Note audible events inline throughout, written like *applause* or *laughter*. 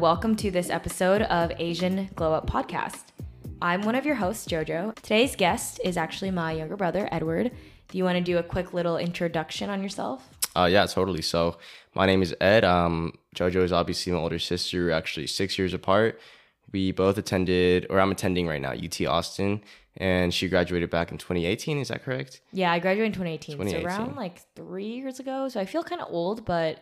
Welcome to this episode of Asian Glow Up Podcast. I'm one of your hosts, JoJo. Today's guest is actually my younger brother, Edward. Do you want to do a quick little introduction on yourself? Uh, yeah, totally. So my name is Ed. Um, JoJo is obviously my older sister. We're actually six years apart. We both attended, or I'm attending right now, UT Austin, and she graduated back in 2018. Is that correct? Yeah, I graduated in 2018, 2018. so around like three years ago. So I feel kind of old, but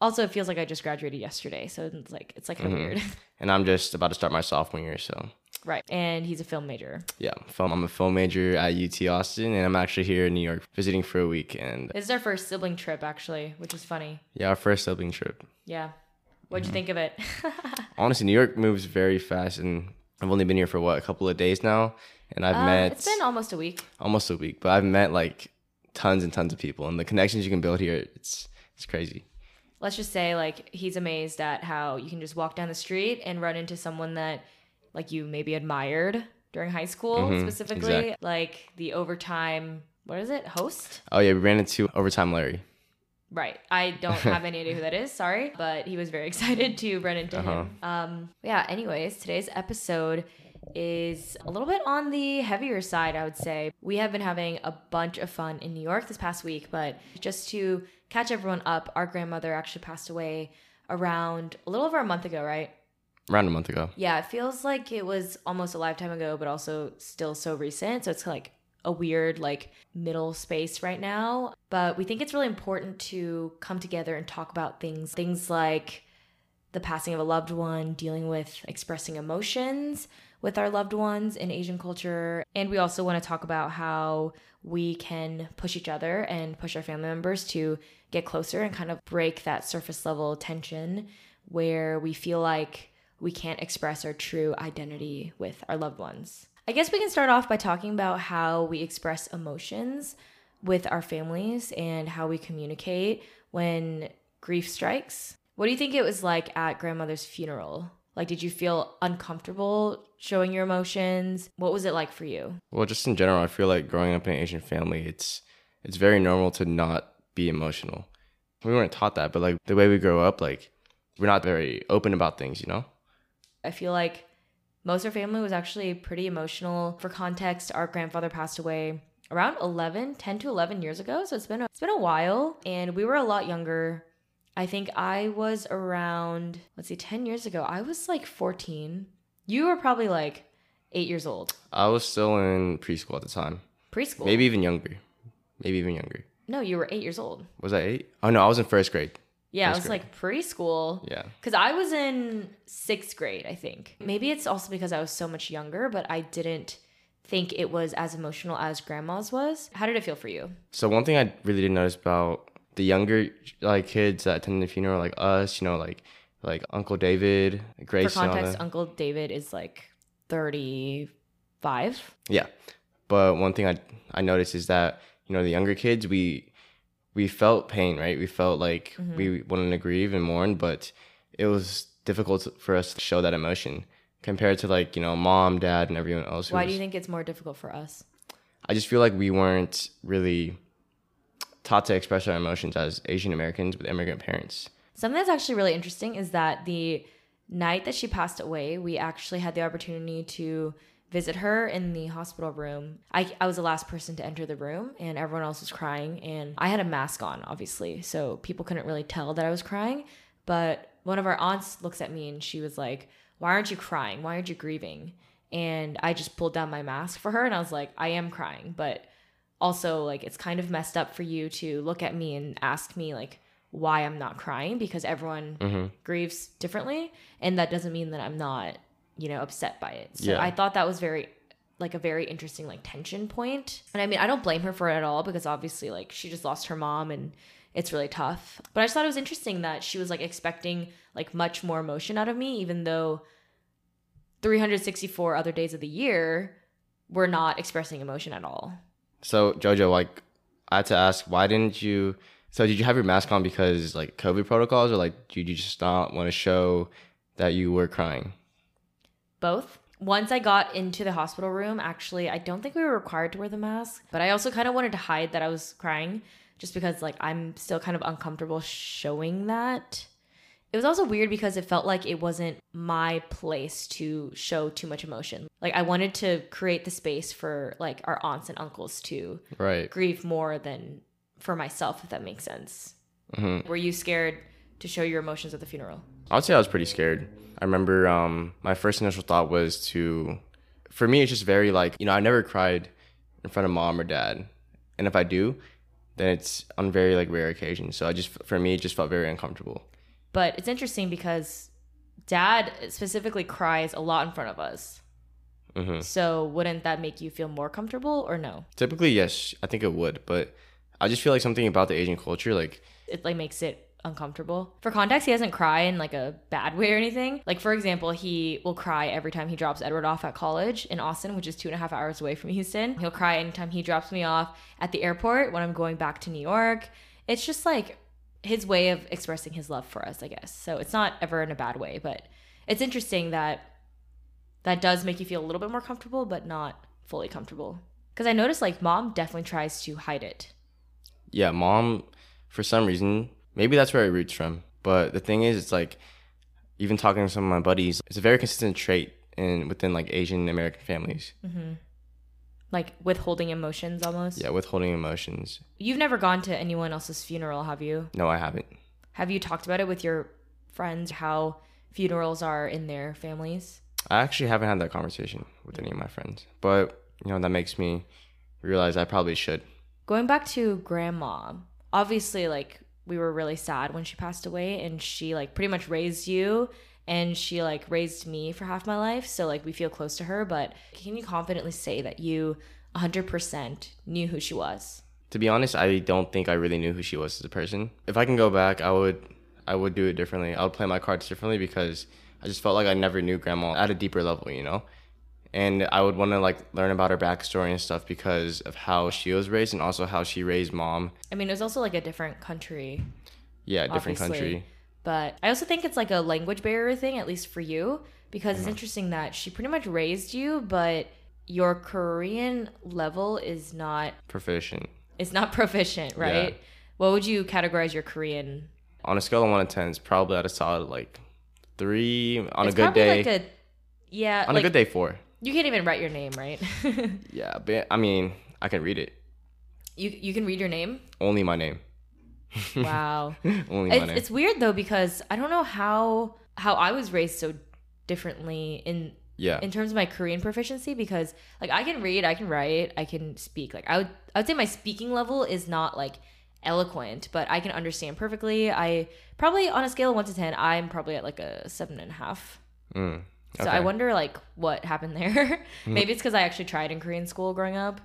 also it feels like I just graduated yesterday. So it's like it's like of weird, *laughs* And I'm just about to start my sophomore year. So right? And he's a film major. yeah, film. I'm a film major at UT Austin, and I'm actually here in New York visiting for a week. And This is our first sibling trip, actually, which is funny. yeah, our first sibling trip. Yeah, what'd you think of it? *laughs* Honestly, New York moves very fast, and I've only been here for what a couple of days now, and I've Uh, met it's been almost a week. almost a week, but I've met like tons and tons of people, and the connections you can build here, it's it's crazy. Let's just say like he's amazed at how you can just walk down the street and run into someone that like you maybe admired during high school Mhm, specifically exactly. like the overtime what is it host Oh yeah, we ran into overtime Larry. right i don't have any idea who that is sorry but he was very *laughs* excited to run into Uh-huh. him um yeah anyways today's episode is a little bit on the heavier side i would say we have been having a bunch of fun in new york this past week but just to catch everyone up our grandmother actually passed away around a little over a month ago right Around a month ago. yeah, it feels like it was almost a lifetime ago, but also still so recent. So it's like a weird, like, middle space right now. But we think it's really important to come together and talk about things, things like the passing of a loved one, dealing with expressing emotions with our loved ones in Asian culture. And we also want to talk about how we can push each other and push our family members to get closer and kind of break that surface level tension where we feel like we can't express our true identity with our loved ones. I guess we can start off by talking about how we express emotions with our families and how we communicate when grief strikes. What do you think it was like at grandmother's funeral? Like, did you feel uncomfortable showing your emotions? What was it like for you? Well, just in general, I feel like growing up in an Asian family, it's it's very normal to not be emotional. We weren't taught that, but like the way we grow up, like we're not very open about things, you know? I feel like most of our family was actually pretty emotional. For context, our grandfather passed away around 11, 10 to 11 years ago. So it's been a, it's been a while and we were a lot younger. I think I was around, let's see, 10 years ago. I was like 14. You were probably like 8 years old. I was still in preschool at the time, Preschool. maybe even younger, maybe even younger. No, you were 8 years old. Was I eight? Oh no, I was in first grade. Yeah, First it was like preschool. Yeah. Because I was in sixth grade, I think. Maybe it's also because I was so much younger, but I didn't think it was as emotional as grandma's was. How did it feel for you? So one thing I really didn't notice about the younger like kids that attended the funeral, like us, you know, like like Uncle David, Grace, for context. Uncle David is like 35. Yeah. But one thing I I noticed is that, you know, the younger kids we we felt pain, right? We felt like Mm-hmm. we wanted to grieve and mourn, but it was difficult for us to show that emotion compared to like, you know, mom, dad and everyone else. Why do you think it's more difficult for us? I just feel like we weren't really taught to express our emotions as Asian Americans with immigrant parents. Something that's actually really interesting is that the night that she passed away, we actually had the opportunity to visit her in the hospital room. I, I was the last person to enter the room, and everyone else was crying. And I had a mask on, obviously, so people couldn't really tell that I was crying. But one of our aunts looks at me and she was like, Why aren't you crying? Why aren't you grieving? And I just pulled down my mask for her, and I was like, I am crying, but also like it's kind of messed up for you to look at me and ask me like why I'm not crying because everyone Mm-hmm. grieves differently and that doesn't mean that I'm not, you know, upset by it. So Yeah. I thought that was very like a very interesting like tension point. And I mean, I don't blame her for it at all because obviously like she just lost her mom and it's really tough. But I just thought it was interesting that she was like expecting like much more emotion out of me even though 364 other days of the year we're not expressing emotion at all. So Jojo, like I had to ask, why didn't you so did you have your mask on because like COVID protocols or like did you just not want to show that you were crying? both. Once I got into the hospital room, actually, I don't think we were required to wear the mask, but I also kind of wanted to hide that I was crying just because like I'm still kind of uncomfortable showing that. It was also weird because it felt like it wasn't my place to show too much emotion. Like I wanted to create the space for like our aunts and uncles to Right. grieve more than for myself, if that makes sense. Mhm. Were you scared to show your emotions at the funeral? I would say I was pretty scared. I remember um, my first initial thought was to, for me, it's just very like, you know, I never cried in front of mom or dad. And if I do, then it's on very like rare occasions. So I just, for me, it just felt very uncomfortable. But it's interesting because dad specifically cries a lot in front of us. hmm So wouldn't that make you feel more comfortable or no? Typically, yes, I think it would. But I just feel like something about the Asian culture, like, It like makes it uncomfortable. For context, he doesn't cry in like a bad way or anything. Like for example, he will cry every time he drops Edward off at college in Austin, which is two and a half hours away from Houston. He'll cry anytime he drops me off at the airport when I'm going back to New York. It's just like his way of expressing his love for us, I guess. So it's not ever in a bad way, but it's interesting that that does make you feel a little bit more comfortable, but not fully comfortable. Because I noticed like mom definitely tries to hide it. yeah, mom, for some reason, maybe that's where it roots from. But the thing is, it's like, even talking to some of my buddies, it's a very consistent trait in within like Asian American families. Mm-hmm. Like withholding emotions almost. Yeah, withholding emotions. You've never gone to anyone else's funeral, have you? No, I haven't. Have you talked about it with your friends how funerals are in their families? I actually haven't had that conversation with any of my friends. But, you know, that makes me realize I probably should. Going back to grandma, obviously like we were really sad when she passed away and she like pretty much raised you and she like raised me for half my life, so like we feel close to her, but can you confidently say that you 100% knew who she was? To be honest, I don't think I really knew who she was as a person. If I can go back, I would I would do it differently. I would play my cards differently because I just felt like I never knew grandma at a deeper level, you know? And I would want to like learn about her backstory and stuff because of how she was raised and also how she raised mom. I mean, it was also like a different country Yeah, different obviously. country. But I also think it's like a language barrier thing, at least for you, because it's mm-hmm. interesting that she pretty much raised you, but your Korean level is not Proficient. It's not proficient, right? Yeah. What would you categorize your Korean? On a scale of one to ten, it's probably at a solid like three. On it's a good day. like a yeah, on like a good day, four. you can't even write your name, right? *laughs* Yeah, but I mean, I can read it. you you can read your name. Only my name. *laughs* Wow. Only it's, it's weird though because I don't know how how I was raised so differently in yeah. in terms of my Korean proficiency because like I can read, I can write, I can speak. Like I would I would say my speaking level is not like eloquent, but I can understand perfectly. I probably on a scale of one to ten, I'm probably at like a seven and a half. Mm, So I wonder like what happened there. *laughs* Maybe it's because I actually tried in Korean school growing up.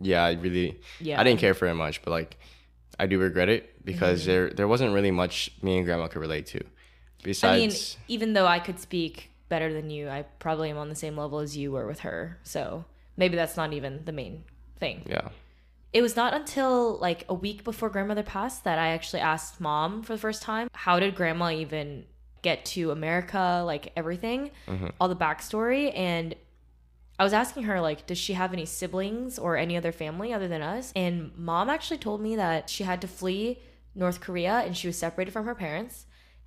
Yeah, I really. Yeah. I didn't care for it much, but like, I do regret it because Mm-hmm. there there wasn't really much me and grandma could relate to. I Besides, mean, even though I could speak better than you, I probably am on the same level as you were with her. So maybe that's not even the main thing. yeah, It was not until like a week before grandmother passed that I actually asked mom for the first time, how did grandma even get to America, like everything, all the backstory. And I was asking her, like, does she have any siblings or any other family other than us? And mom actually told me that she had to flee North Korea and she was separated from her parents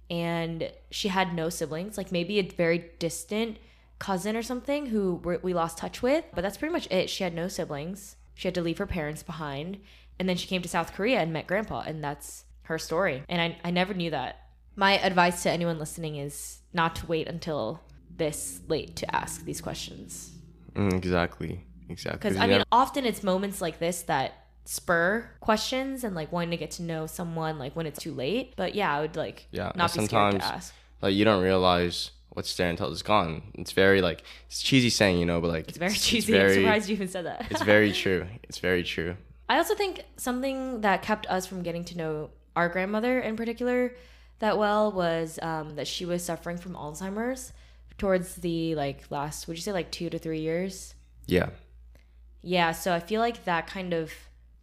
and she had no siblings, like maybe a very distant cousin or something who we're- lost touch with. But that's pretty much it. She had no siblings. She had to leave her parents behind. And then she came to South Korea and met grandpa. And that's her story. And I, I never knew that. My advice to anyone listening is not to wait until this late to ask these questions. Mm, exactly, exactly. Because I mean, often it's moments like this that spur questions and like wanting to get to know someone like when it's too late. But yeah, I would like Yeah, not be scared sometimes- to ask. like you don't realize what's there until it's gone. It's very like it's cheesy saying, you know, but like It's very cheesy. I'm very- surprised you even said that. it's very *laughs* true. It's very true. I also think something that kept us from getting to know our grandmother in particular that well was um, that she was suffering from Alzheimer's towards the like last would you say like two to three years Yeah, yeah so i feel like that kind of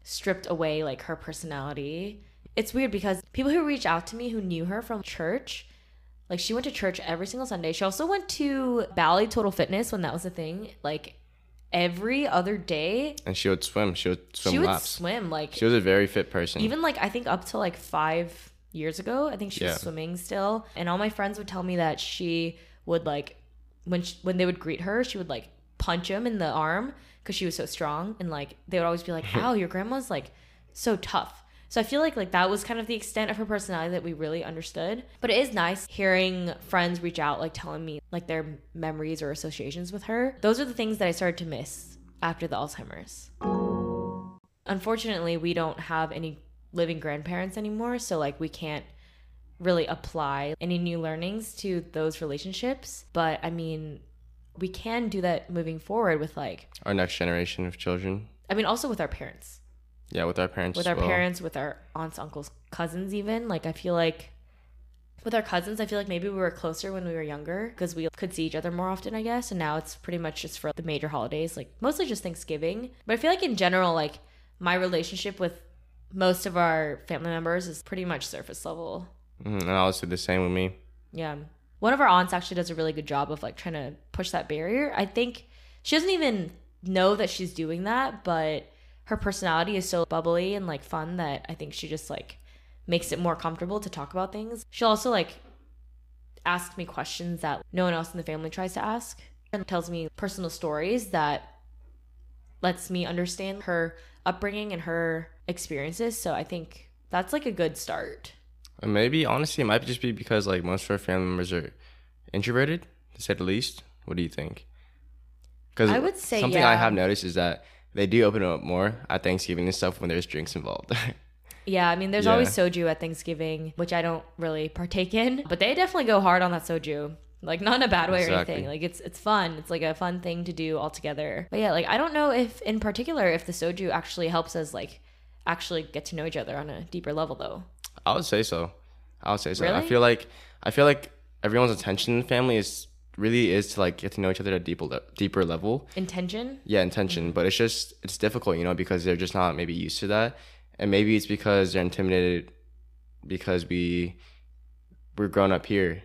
stripped away like her personality it's weird because people who reach out to me who knew her from church like she went to church every single sunday she also went to bally total fitness when that was a thing like every other day and she would swim. She would swim she would laps. swim like She was a very fit person. even like I think up to like five years ago. I think she was swimming still, and all my friends would tell me that she would like when she, when they would greet her, she would like punch him in the arm because she was so strong, and like they would always be like, *laughs* "Ow, your grandma's like so tough." So I feel like like that was kind of the extent of her personality that we really understood. But it is nice hearing friends reach out like telling me like their memories or associations with her. Those are the things that I started to miss after the Alzheimer's. Unfortunately, we don't have any living grandparents anymore, so like we can't really apply any new learnings to those relationships. But I mean, we can do that moving forward with like Our next generation of children. I mean also with our parents Yeah, with our parents. with our well. parents, with our aunts, uncles, cousins, even. Like, I feel like with our cousins, I feel like maybe we were closer when we were younger because we could see each other more often, I guess. And now it's pretty much just for the major holidays, like mostly just Thanksgiving. But I feel like in general, like my relationship with most of our family members is pretty much surface level. Mhm, And was the same with me. Yeah. One of our aunts actually does a really good job of like trying to push that barrier. I think she doesn't even know that she's doing that, but her personality is so bubbly and like fun that I think she just like makes it more comfortable to talk about things. She'll also like ask me questions that no one else in the family tries to ask and tells me personal stories that lets me understand her upbringing and her experiences. So I think that's like a good start. And maybe honestly, it might just be because like most of our family members are introverted, to say the least. What do you think? Because I would say, something I have noticed is that they do open up more at Thanksgiving and stuff when there's drinks involved. *laughs* Yeah, I mean, there's Yeah. always soju at Thanksgiving, which I don't really partake in, but they definitely go hard on that soju. Like not in a bad way or anything. Like it's it's fun. It's like a fun thing to do all together. But yeah, like I don't know if in particular if the soju actually helps us like actually get to know each other on a deeper level though. I would say so. I would say so. I feel like I feel like everyone's intention in the family is really is to like get to know each other at a deeper le- deeper level. Intention? Yeah, intention, but it's just it's difficult, you know, because they're just not maybe used to that, and maybe it's because they're intimidated because we we're grown up here,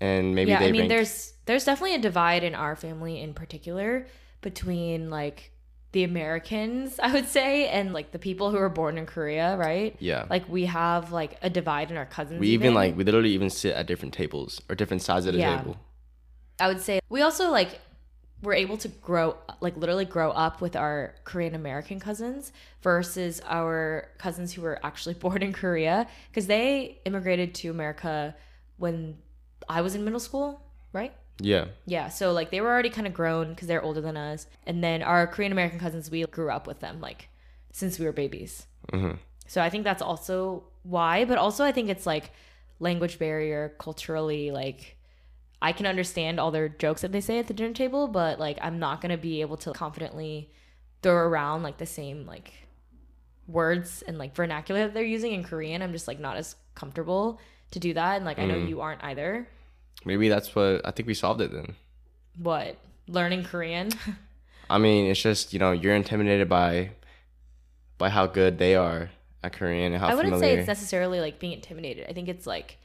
and maybe yeah, I mean rank- there's there's definitely a divide in our family in particular between like the Americans, I would say, and like the people who were born in Korea, right? yeah. Like we have like a divide in our cousins. we even like we literally even sit at different tables or different sides of the Yeah. table. I would say we also like were able to grow like literally grow up with our Korean American cousins versus our cousins who were actually *laughs* born in Korea because they immigrated to America when I was in middle school, right? Yeah, Yeah, so like they were already kind of grown because they're older than us, and then our Korean American cousins we grew up with them like since we were babies. hmm So I think that's also why, but also I think it's like language barrier culturally like I can understand all their jokes that they say at the dinner table, but like I'm not going to be able to confidently throw around like the same like words and like vernacular that they're using in Korean. I'm just like not as comfortable to do that and like I know Mm. you aren't either. Maybe that's what I think we solved it then. What? Learning Korean? I mean, it's just you know you're intimidated by by how good they are at Korean and how I wouldn't familiar. say it's necessarily like being intimidated. I think it's like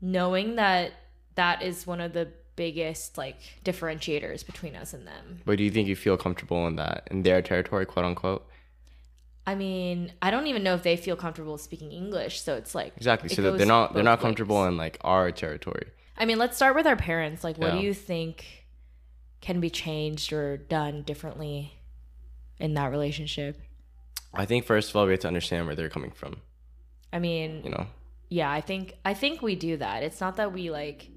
knowing that that is one of the biggest like differentiators between us and them. but do you think you feel comfortable in that in their territory, quote unquote? I mean, I don't even know if they feel comfortable speaking English, so it's like Exactly. it So they're not they're not ways. comfortable in like our territory. I mean, let's start with our parents. Like, what Yeah. do you think can be changed or done differently in that relationship? I think first of all we have to understand where they're coming from. I mean, You know, yeah, I think I think we do that. It's not that we like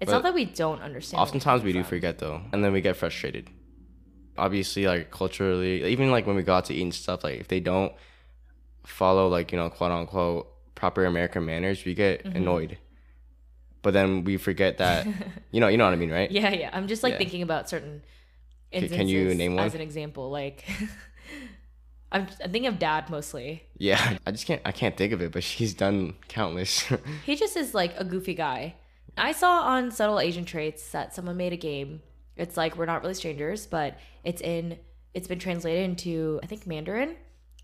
it's But not that we don't understand. oftentimes we do from. forget though, and then we get frustrated. Obviously, like culturally, even like when we go out to eat and stuff, like if they don't follow like you know quote unquote proper American manners, we get Mm-hmm. annoyed. But then we forget that *laughs* you know you know what I mean, right? Yeah, yeah. I'm just like Yeah. thinking about certain can instances you name one? as an example. Like, *laughs* I'm, I'm thinking of dad mostly. Yeah, *laughs* I just can't I can't think of it, but she's done countless. He just is like a goofy guy. I saw on Subtle Asian Traits that someone made a game. It's like we're not really strangers, but it's in it's been translated into I think Mandarin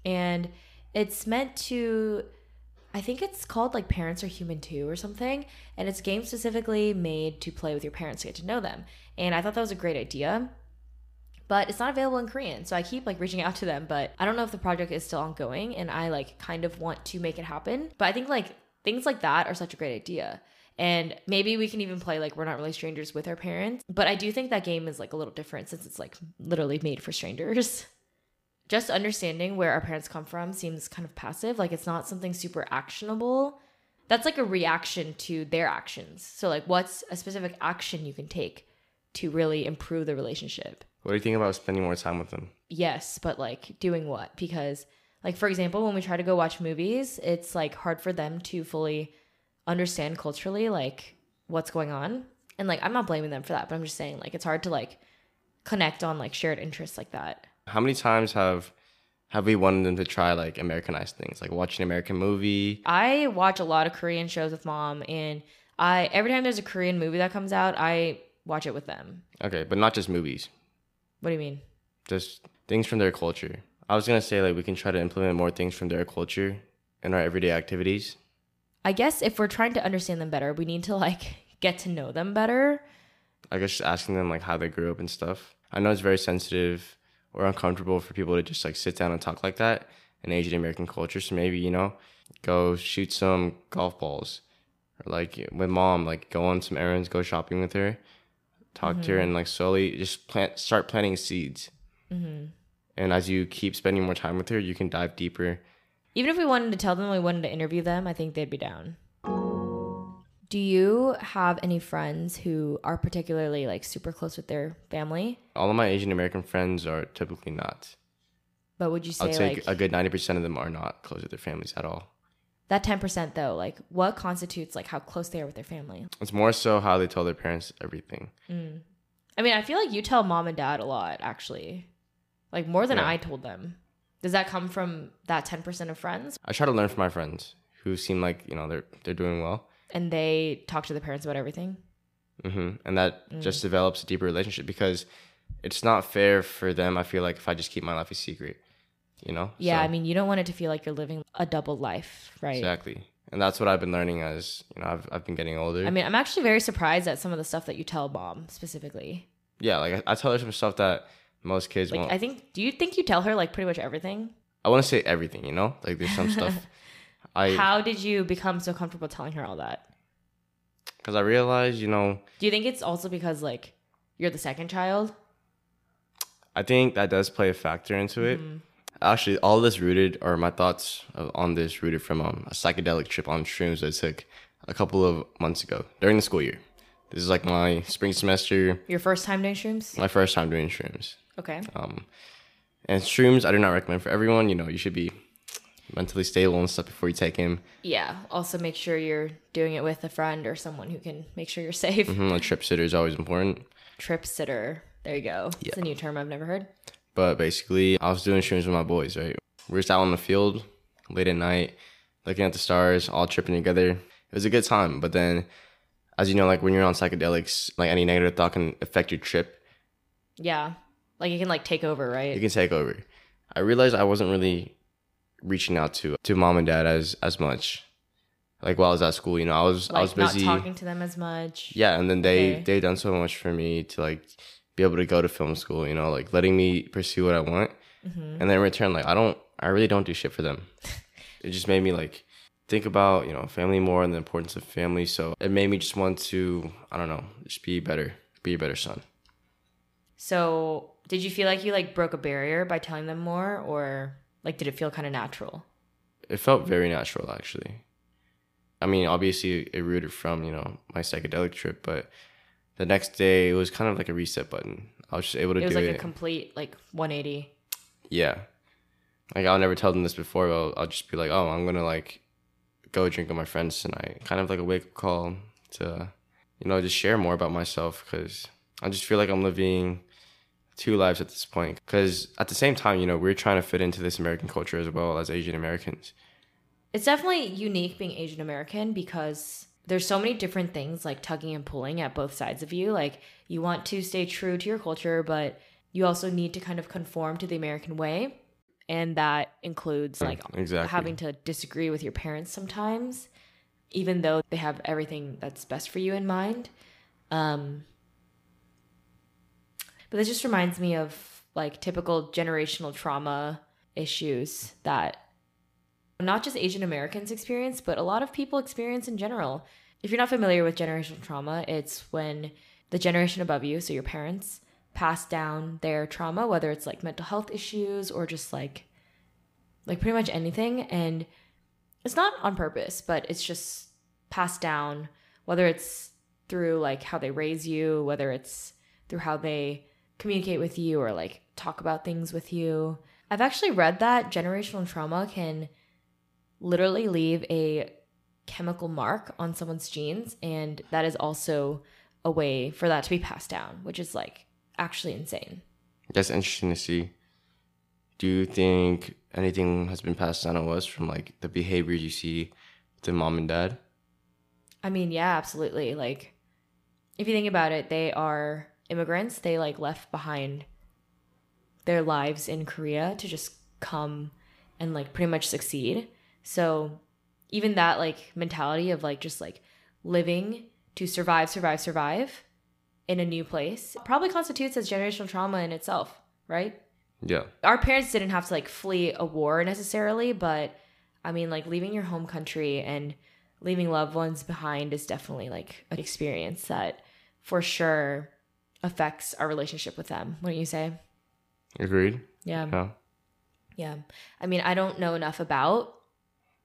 and it's meant to I think it's called like Parents Are Human Too or something. And it's game specifically made to play with your parents to get to know them. And I thought that was a great idea. but it's not available in Korean. So I keep like reaching out to them, but I don't know if the project is still ongoing and I like kind of want to make it happen. But I think like things like that are such a great idea. And maybe we can even play like we're not really strangers with our parents. But I do think that game is like a little different since it's like literally made for strangers. *laughs* Just understanding where our parents come from seems kind of passive. Like it's not something super actionable. That's like a reaction to their actions. So, like, what's a specific action you can take to really improve the relationship? What do you think about spending more time with them? Yes, but like doing what? Because, like, for example, when we try to go watch movies, it's like hard for them to fully understand culturally, like, what's going on. And like, I'm not blaming them for that, but I'm just saying, like, it's hard to like connect on like shared interests like that. How many times have have we wanted them to try like Americanized things, like watch an American movie? I watch a lot of Korean shows with mom, and I every time there's a Korean movie that comes out, I watch it with them. Okay, but not just movies, What do you mean? just things from their culture. I was gonna say like we can try to implement more things from their culture in our everyday activities. I guess if we're trying to understand them better, we need to like *laughs* get to know them better. I guess just asking them like how they grew up and stuff. I know it's very sensitive or uncomfortable for people to just like sit down and talk like that in Asian American culture. So maybe you know, go shoot some golf balls, or like with mom, like go on some errands, go shopping with her, talk to her, mm-hmm. and like slowly just plant, start planting seeds. Mm-hmm. And as you keep spending more time with her, you can dive deeper. Even if we wanted to tell them we wanted to interview them, I think they'd be down. Do you have any friends who are particularly like super close with their family? All of my Asian American friends are typically not. But would you say I'd say like a good ninety percent of them are not close with their families at all. that 10% though, like what constitutes like how close they are with their family? It's more so how they tell their parents everything. Mm. I mean, I feel like you tell mom and dad a lot actually. Like more than Yeah. I told them. Does that come from that 10% of friends I try to learn from my friends who seem like you know they're they're doing well, and they talk to the parents about everything? hmm and that just develops a deeper relationship because it's not fair for them. I feel like if I just keep my life a secret, you know. Yeah, So, I mean, you don't want it to feel like you're living a double life, right? exactly, and that's what I've been learning as you know I've I've been getting older. I mean, I'm actually very surprised at some of the stuff that you tell mom specifically. yeah, like I, I tell her some stuff that most kids Like, won't. I think, do you think you tell her like pretty much everything? I want to say everything, you know. Like there's some stuff *laughs* I How did you become so comfortable telling her all that? because I realized you know Do you think it's also because like you're the second child? I think that does play a factor into it. Mm-hmm. Actually, all this rooted, or my thoughts on this rooted from um, a psychedelic trip on shrooms I took a couple of months ago during the school year. This is like my spring semester, Your first time doing shrooms? my first time doing shrooms. Okay. Um, and shrooms, I do not recommend for everyone. You know, you should be mentally stable and stuff before you take him. Yeah. Also, make sure you're doing it with a friend or someone who can make sure you're safe. hmm A trip sitter is always important. Trip sitter. There you go. It's a new term I've never heard. But basically, I was doing shrooms with my boys, right? We were just out on the field late at night, looking at the stars, all tripping together. It was a good time. But then, as you know, like when you're on psychedelics, like any negative thought can affect your trip. Yeah. Like it can like take over, right? It can take over. I realized I wasn't really reaching out to to mom and dad as as much. Like while I was at school, you know, I was I was like not busy. talking to them as much. Yeah, and then they Okay. they done so much for me to like be able to go to film school, you know, like letting me pursue what I want. Mm-hmm. And then in return, like I don't, I really don't do shit for them. *laughs* it just made me like think about you know family more and the importance of family. So it made me just want to, I don't know, just be better, be a better son. So, did you feel like you like broke a barrier by telling them more or like did it feel kind of natural? It felt very natural actually. I mean, obviously it rooted from you know my psychedelic trip, but the next day it was kind of like a reset button. I was just able to do It It was do like it. a complete like 180. Yeah. Like I'll never tell them this before. But I'll, I'll just be like, oh, I'm gonna like go drink with my friends tonight. Kind of like a wake up call to, you know, just share more about myself because I just feel like I'm living two lives at this point. Because at the same time, you know, we're trying to fit into this American culture as well as Asian Americans. It's definitely unique being Asian American because there's so many different things like tugging and pulling at both sides of you. Like you want to stay true to your culture, but you also need to kind of conform to the American way. And that includes like exactly. having to disagree with your parents sometimes, even though they have everything that's best for you in mind. Um, but this just reminds me of like typical generational trauma issues that not just Asian Americans experience, but a lot of people experience in general. If you're not familiar with generational trauma, it's when the generation above you, so your parents, pass down their trauma, whether it's like mental health issues or just like like pretty much anything and it's not on purpose, but it's just passed down whether it's through like how they raise you, whether it's through how they communicate with you or like talk about things with you. I've actually read that generational trauma can literally leave a chemical mark on someone's genes and that is also a way for that to be passed down, which is like actually insane. That's interesting to see. Do you think anything has been passed down to us from like the behaviors you see to mom and dad? I mean, yeah, absolutely. Like if you think about it, they are immigrants. They like left behind their lives in Korea to just come and like pretty much succeed. So even that like mentality of like just like living to survive, survive, survive in a new place probably constitutes as generational trauma in itself, right? Yeah. Our parents didn't have to like flee a war necessarily, but I mean like leaving your home country and leaving loved ones behind is definitely like an experience that for sure affects our relationship with them. What do you say? Agreed. Yeah. Yeah. Yeah. I mean, I don't know enough about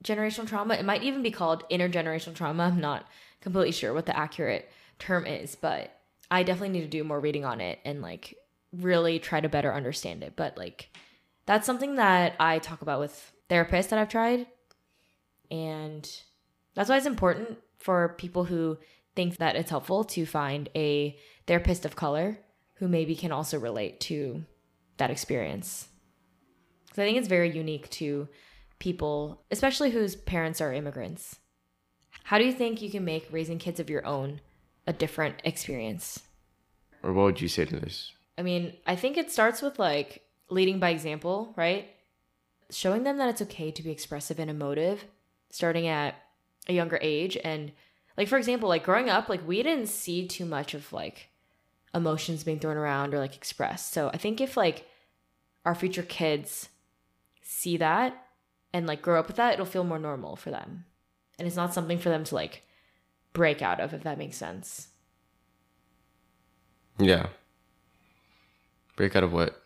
generational trauma. It might even be called intergenerational trauma. I'm not completely sure what the accurate term is, but I definitely need to do more reading on it and like really try to better understand it. But like that's something that I talk about with therapists that I've tried. And that's why it's important for people who think that it's helpful to find a therapist of color who maybe can also relate to that experience. Because I think it's very unique to people, especially whose parents are immigrants. How do you think you can make raising kids of your own a different experience? Or what would you say to this? I mean, I think it starts with like leading by example, right? Showing them that it's okay to be expressive and emotive starting at a younger age. And like, for example, like growing up, like we didn't see too much of like emotions being thrown around or like expressed. So I think if like our future kids see that and like grow up with that, it'll feel more normal for them. And it's not something for them to like break out of, if that makes sense. Yeah. Break out of what?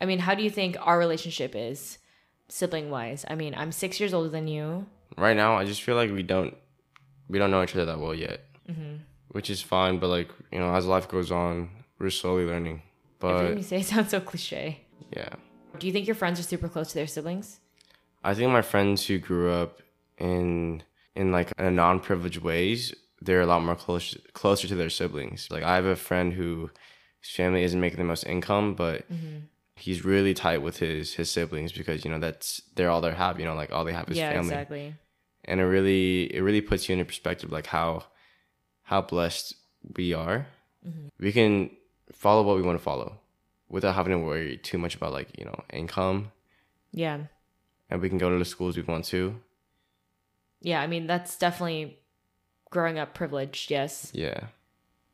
I mean, how do you think our relationship is sibling wise? I mean, I'm six years older than you. Right now, I just feel like we don't we don't know each other that well yet, mm-hmm. Which is fine. But like you know, as life goes on, we're slowly learning. Everything But you say sounds so cliche. yeah, Do you think your friends are super close to their siblings? I think my friends who grew up in in like a non-privileged ways, they're a lot more close closer to their siblings. Like I have a friend who his family isn't making the most income, but mm-hmm. he's really tight with his his siblings because you know that's they're all they have. You know, like all they have is yeah, family, exactly. and it really it really puts you into perspective, like how how blessed we are. We can follow what we want to follow without having to worry too much about like you know income, Yeah. and we can go to the schools we want to. Yeah, I mean, that's definitely growing up privileged, yes. Yeah.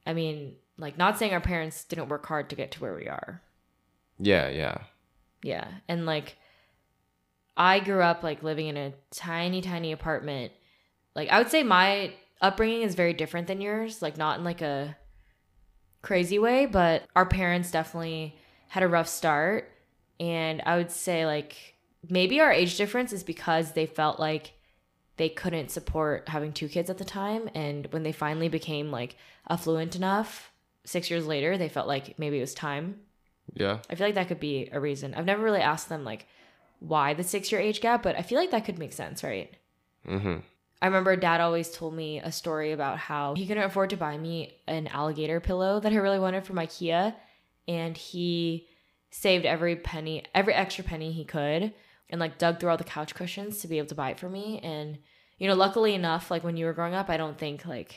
I mean, like, not saying our parents didn't work hard to get to where we are. Yeah, yeah. Yeah. And like, I grew up like living in a tiny, tiny apartment. Like, I would say my upbringing is very different than yours, like, not in like a crazy way, but our parents definitely had a rough start. And I would say, like, maybe our age difference is because they felt like they couldn't support having two kids at the time. And when they finally became like affluent enough, six years later, they felt like maybe it was time Yeah. I feel like that could be a reason. I've never really asked them like why the six year age gap, but I feel like that could make sense, right? Mm-hmm. I remember dad always told me a story about how he couldn't afford to buy me an alligator pillow that I really wanted from IKEA. And he saved every penny, every extra penny he could and like dug through all the couch cushions to be able to buy it for me. And, you know, luckily enough, like when you were growing up, I don't think like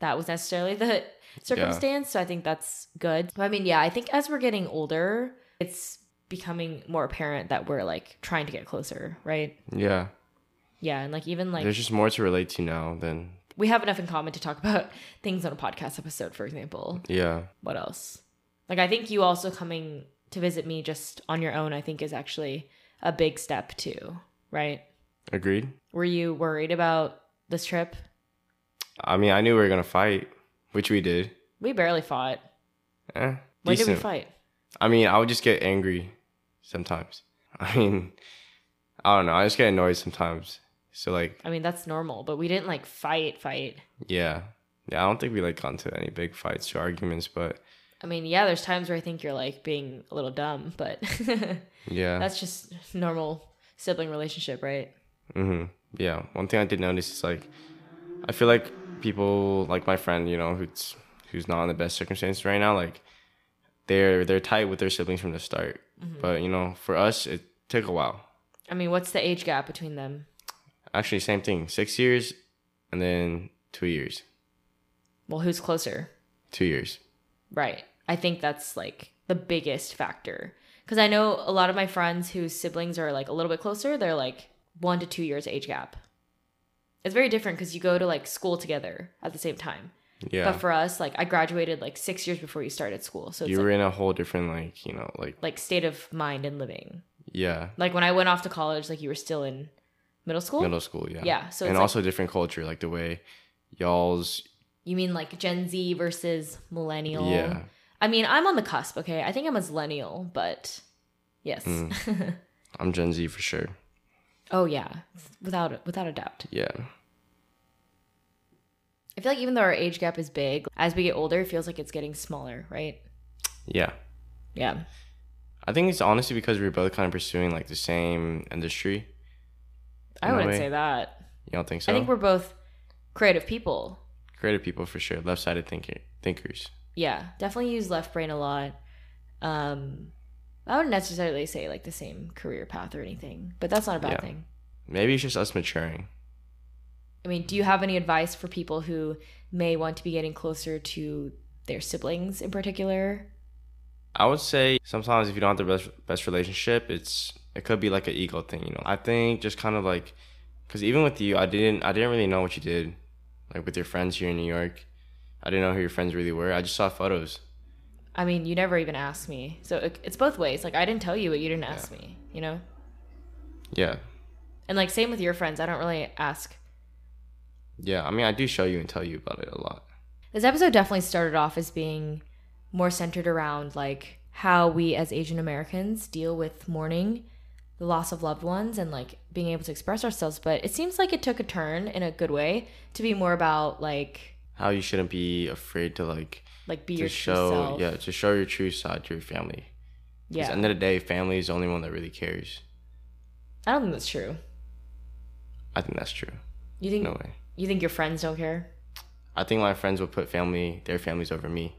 that was necessarily the circumstance. So I think that's good. But I mean, yeah, I think as we're getting older, it's becoming more apparent that we're like trying to get closer, right? Yeah. Yeah. And like even like There's just more to relate to now than we have enough in common to talk about *laughs* things on a podcast episode, for example. yeah. What else? Like I think you also coming to visit me just on your own, I think is actually a big step too, right? Agreed. Were you worried about this trip? I mean, I knew we were gonna fight, which we did. We barely fought. Eh, When did we fight? I mean, I would just get angry sometimes. *laughs* I mean, I don't know. I just get annoyed sometimes. So like, I mean, that's normal, but we didn't like fight, fight. yeah, yeah. I don't think we like got into any big fights or arguments, but I mean, yeah, there's times where I think you're like being a little dumb, but *laughs* yeah, that's just normal sibling relationship, right? hmm yeah. One thing I did notice is like, I feel like people like my friend, you know, who's who's not in the best circumstances right now, like they're they're tight with their siblings from the start. But you know, for us, it took a while. I mean, what's the age gap between them? Actually, same thing. Six years, and then two years. Well, who's closer? Two years. Right. I think that's like the biggest factor. Because I know a lot of my friends whose siblings are like a little bit closer, they're like one to two years age gap. It's very different because you go to like school together at the same time. Yeah. But for us, like I graduated like six years before you started school. So it's you like, were in a whole different like you know like like state of mind and living. yeah Like when I went off to college, like you were still in middle school. middle school yeah Yeah, so and also different culture like the way y'all's You mean like Gen Z versus millennial? yeah I mean, I'm on the cusp, okay? I think I'm a millennial, but yes. Mm. *laughs* I'm Gen Z for sure oh yeah, without without a doubt. yeah I feel like even though our age gap is big, as we get older, it feels like it's getting smaller, right? yeah Yeah. I think it's honestly because we're both kind of pursuing like the same industry I wouldn't way. say that. you don't think so I think we're both creative people. creative people for sure left-sided thinker thinkers Yeah, definitely use left brain a lot. Um I wouldn't necessarily say like the same career path or anything, but that's not a bad Yeah. thing. maybe it's just us maturing I mean, do you have any advice for people who may want to be getting closer to their siblings in particular? I would say sometimes if you don't have the best best relationship, it's it could be like an ego thing, you know. I think just kind of like, cause even with you, I didn't I didn't really know what you did, like with your friends here in New York. I didn't know who your friends really were. I just saw photos. I mean, you never even asked me. So it, it's both ways. Like I didn't tell you, but you didn't ask me, you know? Yeah, And like same with your friends, I don't really ask. yeah. I mean, I do show you and tell you about it a lot. This episode definitely started off as being more centered around like how we as Asian Americans deal with mourning, the loss of loved ones, and like being able to express ourselves. But it seems like it took a turn in a good way to be more about like How you shouldn't be afraid to like like be to your show self. yeah to show your true side to your family. 'Cause At the yeah. end of the day, family is the only one that really cares. I don't think that's true. I think that's true. You think No way. you think your friends don't care? I think my friends would put family, their families over me.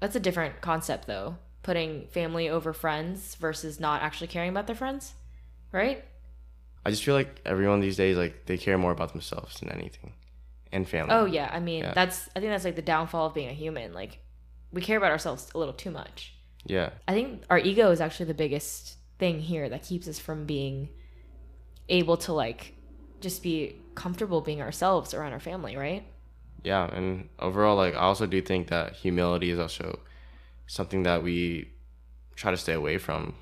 That's a different concept though. Putting family over friends versus not actually caring about their friends, right? I just feel like everyone these days like they care more about themselves than anything, and family. Oh yeah, I mean Yeah. that's I think that's like the downfall of being a human. Like we care about ourselves a little too much. yeah, I think our ego is actually the biggest thing here that keeps us from being able to like just be comfortable being ourselves around our family, right? yeah. And overall, like I also do think that humility is also something that we try to stay away from.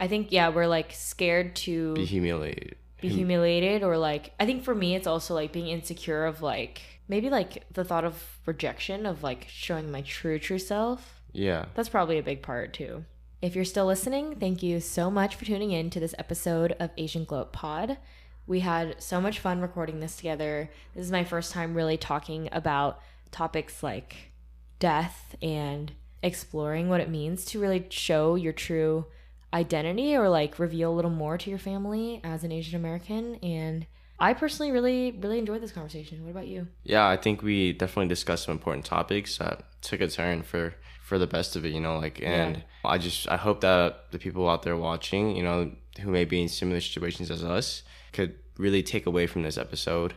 I think yeah, we're like scared to Be humiliated. be humiliated or like I think for me it's also like being insecure of like maybe like the thought of rejection of like showing my true true self. Yeah, That's probably a big part too. If you're still listening, thank you so much for tuning in to this episode of Asian Glow Up Pod. We had so much fun recording this together. This is my first time really talking about topics like death and exploring what it means to really show your true identity or like reveal a little more to your family as an Asian American. And I personally really, really enjoyed this conversation. What about you? yeah. I think we definitely discussed some important topics that took a turn for for the best of it. You know, like and I just I hope that the people out there watching, you know, who may be in similar situations as us, could really take away from this episode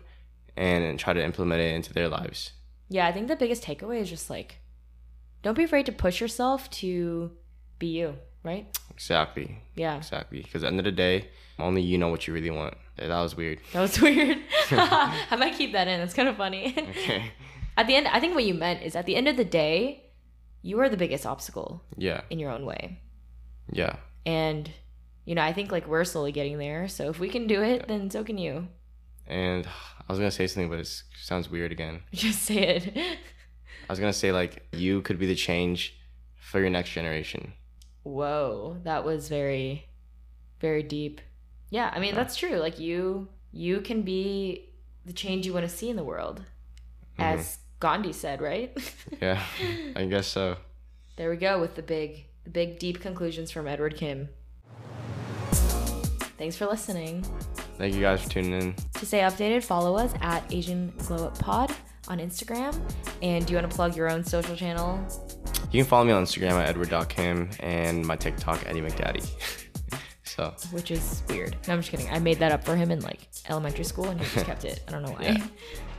and, and try to implement it into their lives. Yeah, I think the biggest takeaway is just like, don't be afraid to push yourself to be you, right? Exactly. Yeah. Exactly. Because at the end of the day, only you know what you really want. That was weird. That was *laughs* weird. *laughs* I might keep that in. That's kind of funny. Okay. *laughs* at the end, I think what you meant is at the end of the day, you are the biggest obstacle Yeah. in your own way. Yeah. And, you know, I think like we're slowly getting there. So if we can do it, then so can you. And I was gonna say something, but it sounds weird again. Just say it. I was gonna say like you could be the change for your next generation. Whoa, that was very, very deep. Yeah, I mean, that's true. Like you, you can be the change you want to see in the world, mm-hmm. as Gandhi said, right? Yeah. *laughs* I guess so. there we go with the big, the big deep conclusions from Edward Kim. Thanks for listening. Thank you guys for tuning in. To stay updated, follow us at Asian Glow Up Pod on Instagram. And do you want to plug your own social channel? You can follow me on Instagram at edward.kim and my TikTok Eddie McDaddy. *laughs* so Which is weird. No, I'm just kidding. I made that up for him in like elementary school and he just kept it. I don't know why. Yeah. *laughs*